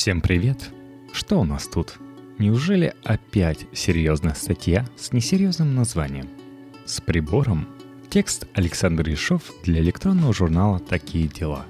Всем привет! Что у нас тут? Неужели опять серьезная статья с несерьезным названием? С прибором? Текст Александр Ишов для электронного журнала «Такие дела».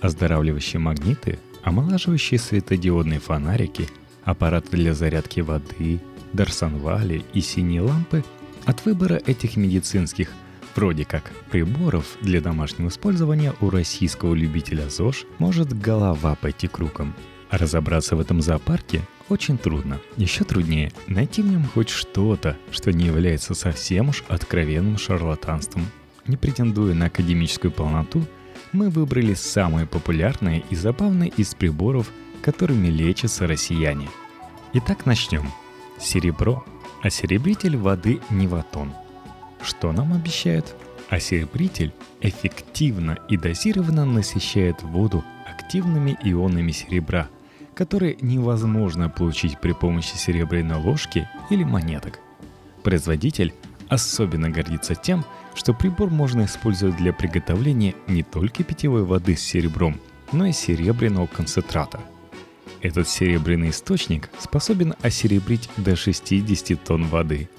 Оздоравливающие магниты, омолаживающие светодиодные фонарики, аппараты для зарядки воды, дарсонвали и синие лампы от выбора этих медицинских вроде как приборов для домашнего использования у российского любителя ЗОЖ может голова пойти кругом. А разобраться в этом зоопарке очень трудно. Еще труднее найти в нем хоть что-то, что не является совсем уж откровенным шарлатанством. Не претендуя на академическую полноту, мы выбрали самые популярные и забавные из приборов, которыми лечатся россияне. Итак, начнем. Серебро. Осеребритель воды Неватон – что нам обещает? Осеребритель эффективно и дозированно насыщает воду активными ионами серебра, которые невозможно получить при помощи серебряной ложки или монеток. Производитель особенно гордится тем, что прибор можно использовать для приготовления не только питьевой воды с серебром, но и серебряного концентрата. Этот серебряный источник способен осеребрить до 60 тонн воды –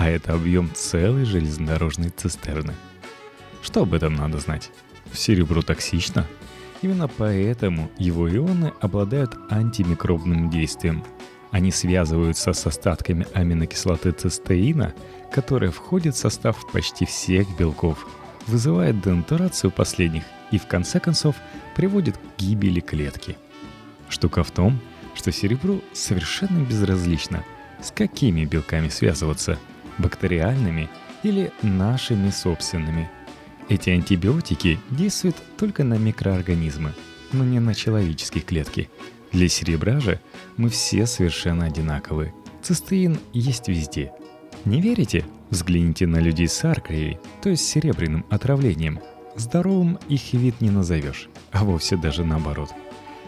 а это объем целой железнодорожной цистерны. Что об этом надо знать? Серебро токсично. Именно поэтому его ионы обладают антимикробным действием. Они связываются с остатками аминокислоты цистеина, которая входит в состав почти всех белков, вызывает денатурацию последних и в конце концов приводит к гибели клетки. Штука в том, что серебру совершенно безразлично, с какими белками связываться – бактериальными или нашими собственными. Эти антибиотики действуют только на микроорганизмы, но не на человеческие клетки. Для серебра же мы все совершенно одинаковы. Цистеин есть везде. Не верите? Взгляните на людей с аркрией, то есть серебряным отравлением. Здоровым их вид не назовешь, а вовсе даже наоборот.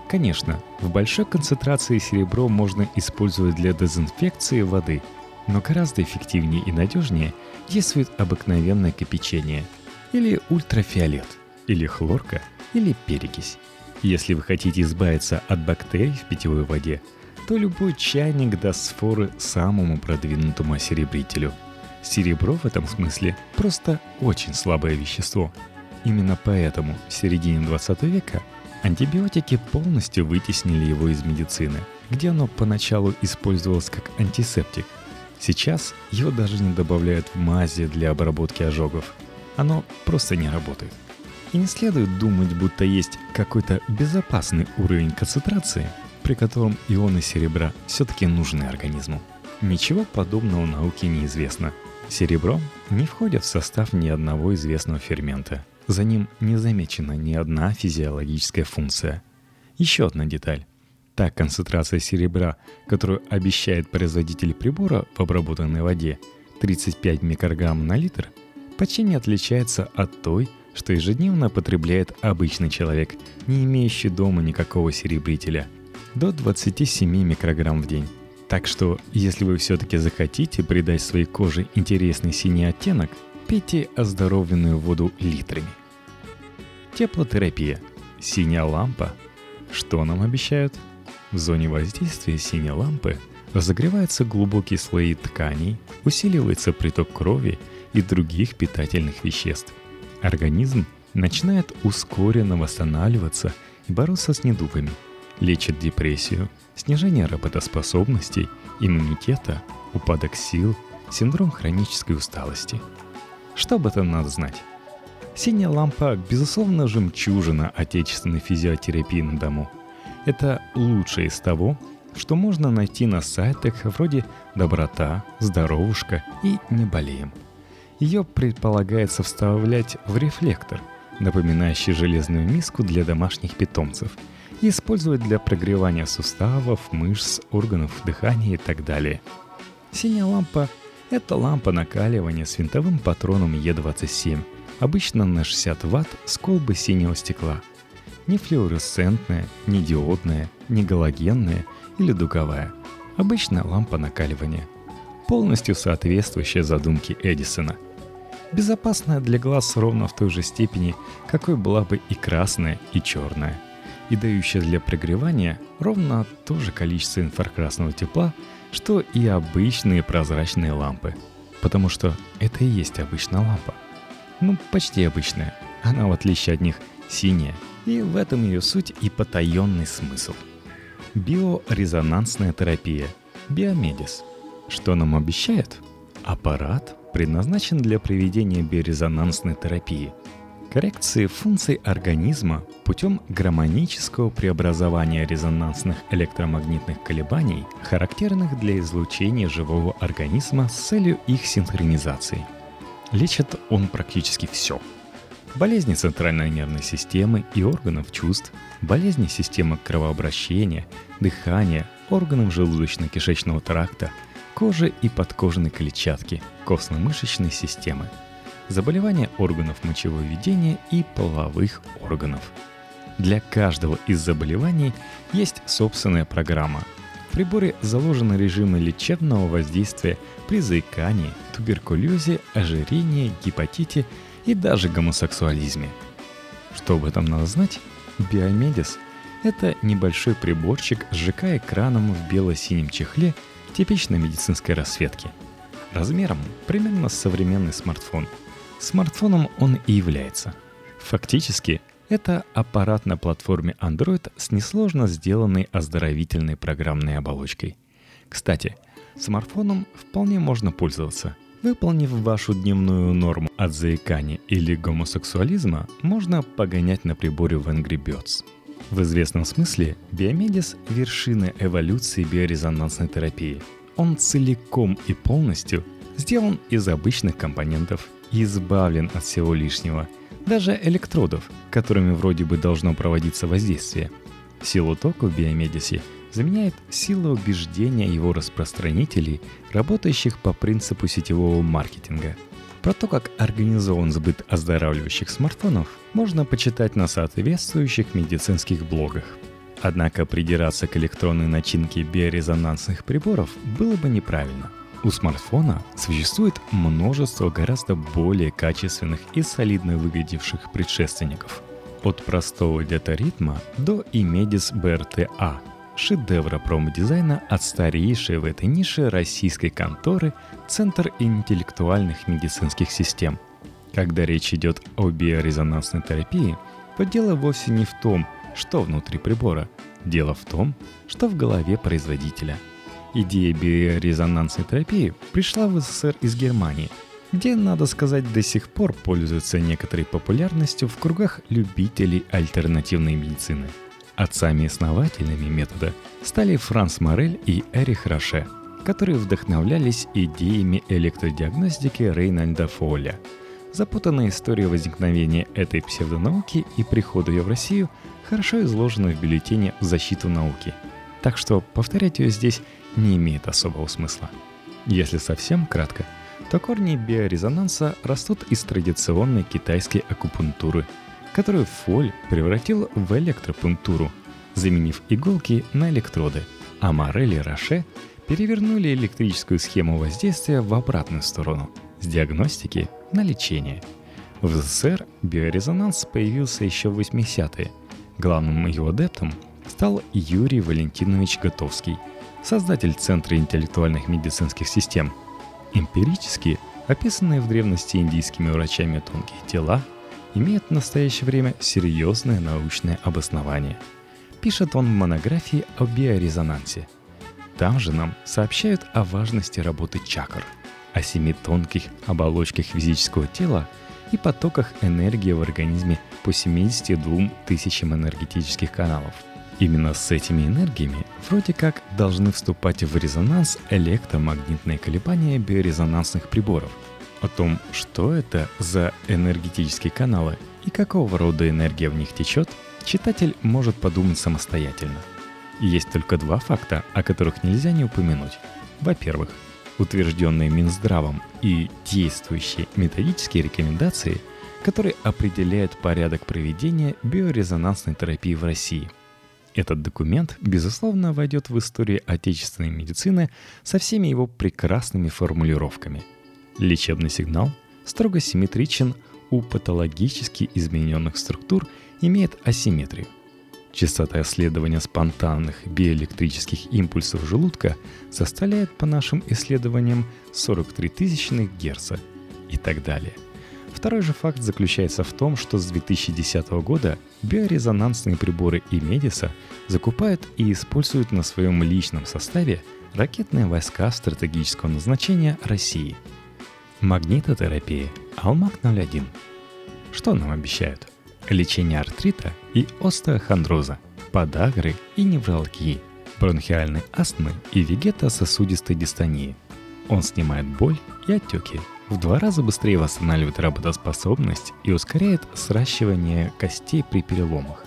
Конечно, в большой концентрации серебро можно использовать для дезинфекции воды – но гораздо эффективнее и надежнее действует обыкновенное кипячение, или ультрафиолет, или хлорка, или перекись. Если вы хотите избавиться от бактерий в питьевой воде, то любой чайник даст форы самому продвинутому осеребрителю. Серебро в этом смысле просто очень слабое вещество. Именно поэтому в середине 20 века антибиотики полностью вытеснили его из медицины, где оно поначалу использовалось как антисептик – Сейчас его даже не добавляют в мази для обработки ожогов. Оно просто не работает. И не следует думать, будто есть какой-то безопасный уровень концентрации, при котором ионы серебра все-таки нужны организму. Ничего подобного науке неизвестно. Серебро не входит в состав ни одного известного фермента. За ним не замечена ни одна физиологическая функция. Еще одна деталь. Та концентрация серебра, которую обещает производитель прибора в обработанной воде, 35 микрограмм на литр, почти не отличается от той, что ежедневно потребляет обычный человек, не имеющий дома никакого серебрителя, до 27 микрограмм в день. Так что, если вы все-таки захотите придать своей коже интересный синий оттенок, пейте оздоровленную воду литрами. Теплотерапия. Синяя лампа. Что нам обещают? В зоне воздействия синей лампы разогреваются глубокие слои тканей, усиливается приток крови и других питательных веществ. Организм начинает ускоренно восстанавливаться и бороться с недугами, лечит депрессию, снижение работоспособности, иммунитета, упадок сил, синдром хронической усталости. Что об этом надо знать? Синяя лампа, безусловно, жемчужина отечественной физиотерапии на дому – это лучшее из того, что можно найти на сайтах вроде «Доброта», «Здоровушка» и «Не болеем». Ее предполагается вставлять в рефлектор, напоминающий железную миску для домашних питомцев, и использовать для прогревания суставов, мышц, органов дыхания и так далее. Синяя лампа – это лампа накаливания с винтовым патроном Е27, обычно на 60 Вт с колбы синего стекла – не флуоресцентная, не диодная, не галогенная или дуговая. Обычная лампа накаливания. Полностью соответствующая задумке Эдисона. Безопасная для глаз ровно в той же степени, какой была бы и красная, и черная. и дающая для прогревания ровно то же количество инфракрасного тепла, что и обычные прозрачные лампы. Потому что это и есть обычная лампа. Ну, почти обычная. Она, в отличие от них, синяя. И в этом ее суть и потаенный смысл. Биорезонансная терапия. Биомедис. Что нам обещает? Аппарат предназначен для проведения биорезонансной терапии – коррекции функций организма путем гармонического преобразования резонансных электромагнитных колебаний, характерных для излучения живого организма с целью их синхронизации. Лечит он практически все. Болезни центральной нервной системы и органов чувств, болезни системы кровообращения, дыхания, органов желудочно-кишечного тракта, кожи и подкожной клетчатки, костно-мышечной системы – заболевания органов мочевыведения и половых органов. Для каждого из заболеваний есть собственная программа. В приборе заложены режимы лечебного воздействия при заикании, туберкулезе, ожирении, гепатите и даже гомосексуализме. Что об этом надо знать? Биомедис – это небольшой приборчик с ЖК-экраном в бело-синем чехле типичной медицинской расцветки. Размером примерно современный смартфон – Смартфоном он и является. Фактически, это аппарат на платформе Android с несложно сделанной оздоровительной программной оболочкой. Кстати, смартфоном вполне можно пользоваться. Выполнив вашу дневную норму от заикания или гомосексуализма, можно погонять на приборе в Angry Birds. В известном смысле Биомедис – вершина эволюции биорезонансной терапии. Он целиком и полностью сделан из обычных компонентов – избавлен от всего лишнего, даже электродов, которыми вроде бы должно проводиться воздействие. Силу тока в биомедисе заменяет сила убеждения его распространителей, работающих по принципу сетевого маркетинга. Про то, как организован сбыт оздоравливающих смартфонов, можно почитать на соответствующих медицинских блогах. Однако придираться к электронной начинке биорезонансных приборов было бы неправильно – у смартфона существует множество гораздо более качественных и солидно выглядевших предшественников. От простого деторитма до Imedis BRTA – шедевра промо-дизайна от старейшей в этой нише российской конторы Центр интеллектуальных медицинских систем. Когда речь идет о биорезонансной терапии, то дело вовсе не в том, что внутри прибора. Дело в том, что в голове производителя – Идея биорезонансной терапии пришла в СССР из Германии, где, надо сказать, до сих пор пользуется некоторой популярностью в кругах любителей альтернативной медицины. Отцами-основателями метода стали Франс Морель и Эрих Роше, которые вдохновлялись идеями электродиагностики Рейнольда Фоля. Запутанная история возникновения этой псевдонауки и прихода ее в Россию хорошо изложена в бюллетене «В защиту науки», так что повторять ее здесь не имеет особого смысла. Если совсем кратко, то корни биорезонанса растут из традиционной китайской акупунктуры, которую Фоль превратил в электропунктуру, заменив иголки на электроды, а Морель и Роше перевернули электрическую схему воздействия в обратную сторону, с диагностики на лечение. В СССР биорезонанс появился еще в 80-е. Главным его адептом стал Юрий Валентинович Готовский – создатель Центра интеллектуальных медицинских систем. Эмпирически описанные в древности индийскими врачами тонкие тела имеют в настоящее время серьезное научное обоснование. Пишет он в монографии о биорезонансе. Там же нам сообщают о важности работы чакр, о семи тонких оболочках физического тела и потоках энергии в организме по 72 тысячам энергетических каналов – Именно с этими энергиями вроде как должны вступать в резонанс электромагнитные колебания биорезонансных приборов. О том, что это за энергетические каналы и какого рода энергия в них течет, читатель может подумать самостоятельно. есть только два факта, о которых нельзя не упомянуть. Во-первых, утвержденные Минздравом и действующие методические рекомендации, которые определяют порядок проведения биорезонансной терапии в России – этот документ, безусловно, войдет в историю отечественной медицины со всеми его прекрасными формулировками. Лечебный сигнал строго симметричен у патологически измененных структур имеет асимметрию. Частота исследования спонтанных биоэлектрических импульсов желудка составляет по нашим исследованиям 43 тысячных Герца и так далее. Второй же факт заключается в том, что с 2010 года биорезонансные приборы и Медиса закупают и используют на своем личном составе ракетные войска стратегического назначения России. Магнитотерапия Алмак-01. Что нам обещают? лечение артрита и остеохондроза, подагры и невралгии, бронхиальной астмы и вегетососудистой дистонии. Он снимает боль и отеки, в два раза быстрее восстанавливает работоспособность и ускоряет сращивание костей при переломах.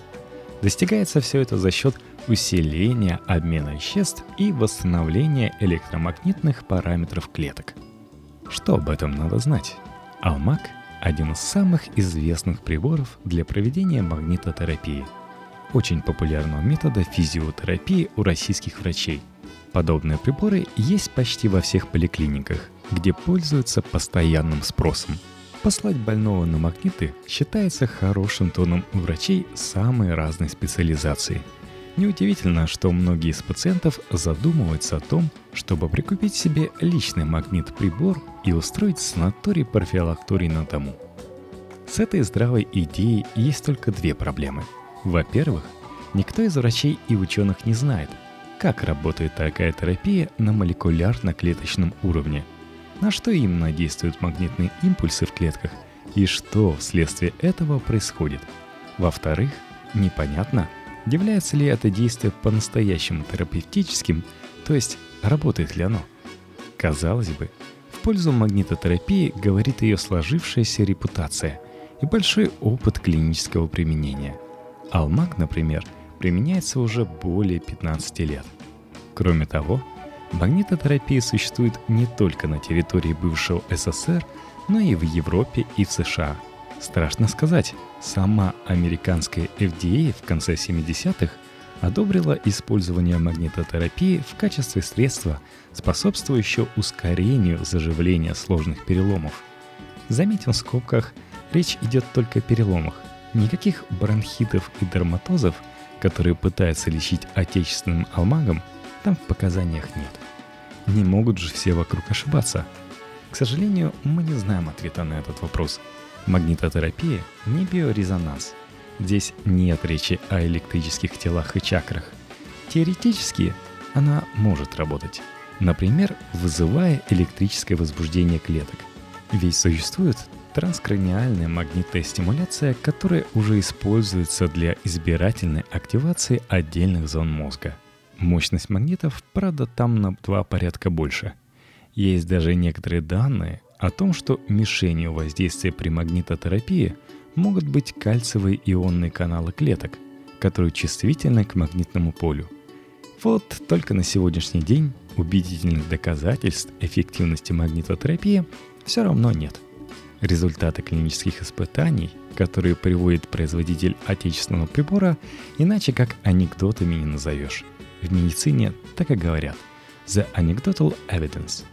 Достигается все это за счет усиления обмена веществ и восстановления электромагнитных параметров клеток. Что об этом надо знать? Алмак один из самых известных приборов для проведения магнитотерапии. Очень популярного метода физиотерапии у российских врачей. Подобные приборы есть почти во всех поликлиниках, где пользуются постоянным спросом. Послать больного на магниты считается хорошим тоном у врачей самой разной специализации – Неудивительно, что многие из пациентов задумываются о том, чтобы прикупить себе личный магнит-прибор и устроить санаторий профилакторий на дому. С этой здравой идеей есть только две проблемы. Во-первых, никто из врачей и ученых не знает, как работает такая терапия на молекулярно-клеточном уровне, на что именно действуют магнитные импульсы в клетках и что вследствие этого происходит. Во-вторых, непонятно, Является ли это действие по-настоящему терапевтическим, то есть работает ли оно? Казалось бы, в пользу магнитотерапии говорит ее сложившаяся репутация и большой опыт клинического применения. Алмаг, например, применяется уже более 15 лет. Кроме того, магнитотерапия существует не только на территории бывшего СССР, но и в Европе и в США – Страшно сказать, сама американская FDA в конце 70-х одобрила использование магнитотерапии в качестве средства, способствующего ускорению заживления сложных переломов. Заметим в скобках, речь идет только о переломах. Никаких бронхитов и дерматозов, которые пытаются лечить отечественным алмагом, там в показаниях нет. Не могут же все вокруг ошибаться. К сожалению, мы не знаем ответа на этот вопрос – Магнитотерапия не биорезонанс. Здесь нет речи о электрических телах и чакрах. Теоретически она может работать. Например, вызывая электрическое возбуждение клеток. Ведь существует транскраниальная магнитная стимуляция, которая уже используется для избирательной активации отдельных зон мозга. Мощность магнитов, правда, там на два порядка больше. Есть даже некоторые данные, о том, что мишенью воздействия при магнитотерапии могут быть кальциевые ионные каналы клеток, которые чувствительны к магнитному полю. Вот только на сегодняшний день убедительных доказательств эффективности магнитотерапии все равно нет. Результаты клинических испытаний, которые приводит производитель отечественного прибора, иначе как анекдотами не назовешь. В медицине так и говорят «the anecdotal evidence»,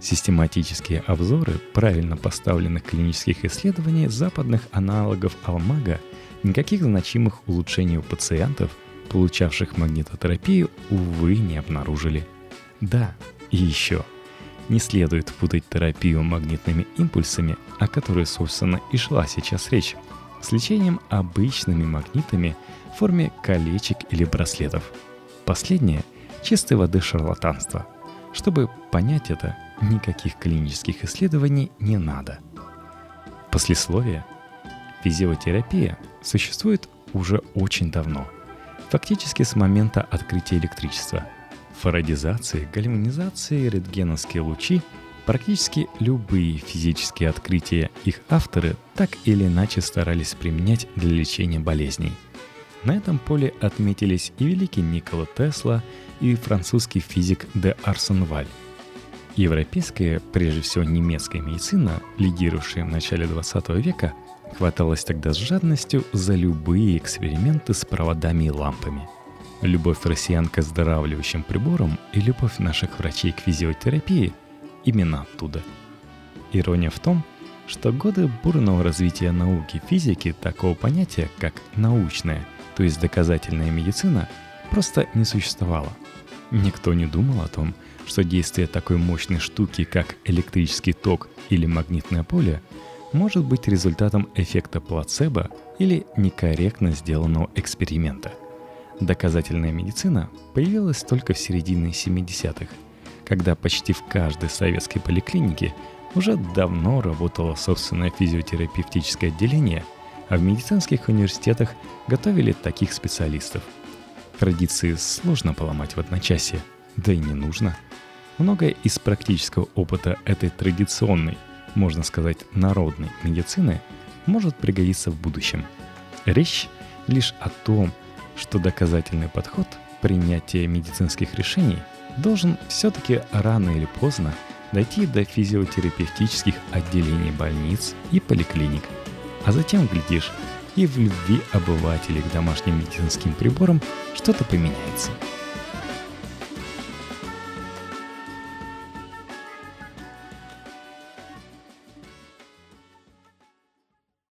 Систематические обзоры правильно поставленных клинических исследований западных аналогов Алмага никаких значимых улучшений у пациентов, получавших магнитотерапию, увы, не обнаружили. Да, и еще. Не следует путать терапию магнитными импульсами, о которой, собственно, и шла сейчас речь, с лечением обычными магнитами в форме колечек или браслетов. Последнее – чистой воды шарлатанство. Чтобы понять это, никаких клинических исследований не надо. Послесловие. Физиотерапия существует уже очень давно, фактически с момента открытия электричества. Фарадизации, гальванизации, рентгеновские лучи Практически любые физические открытия их авторы так или иначе старались применять для лечения болезней. На этом поле отметились и великий Никола Тесла, и французский физик Де Арсенваль – Европейская, прежде всего немецкая медицина, лидировавшая в начале 20 века, хваталась тогда с жадностью за любые эксперименты с проводами и лампами. Любовь россиян к оздоравливающим приборам и любовь наших врачей к физиотерапии именно оттуда. Ирония в том, что годы бурного развития науки физики такого понятия, как научная, то есть доказательная медицина, просто не существовало. Никто не думал о том, что действие такой мощной штуки, как электрический ток или магнитное поле, может быть результатом эффекта плацебо или некорректно сделанного эксперимента. Доказательная медицина появилась только в середине 70-х, когда почти в каждой советской поликлинике уже давно работало собственное физиотерапевтическое отделение, а в медицинских университетах готовили таких специалистов. Традиции сложно поломать в одночасье, да и не нужно. Многое из практического опыта этой традиционной, можно сказать, народной медицины может пригодиться в будущем. Речь лишь о том, что доказательный подход принятия медицинских решений должен все-таки рано или поздно дойти до физиотерапевтических отделений больниц и поликлиник. А затем, глядишь, и в любви обывателей к домашним медицинским приборам что-то поменяется –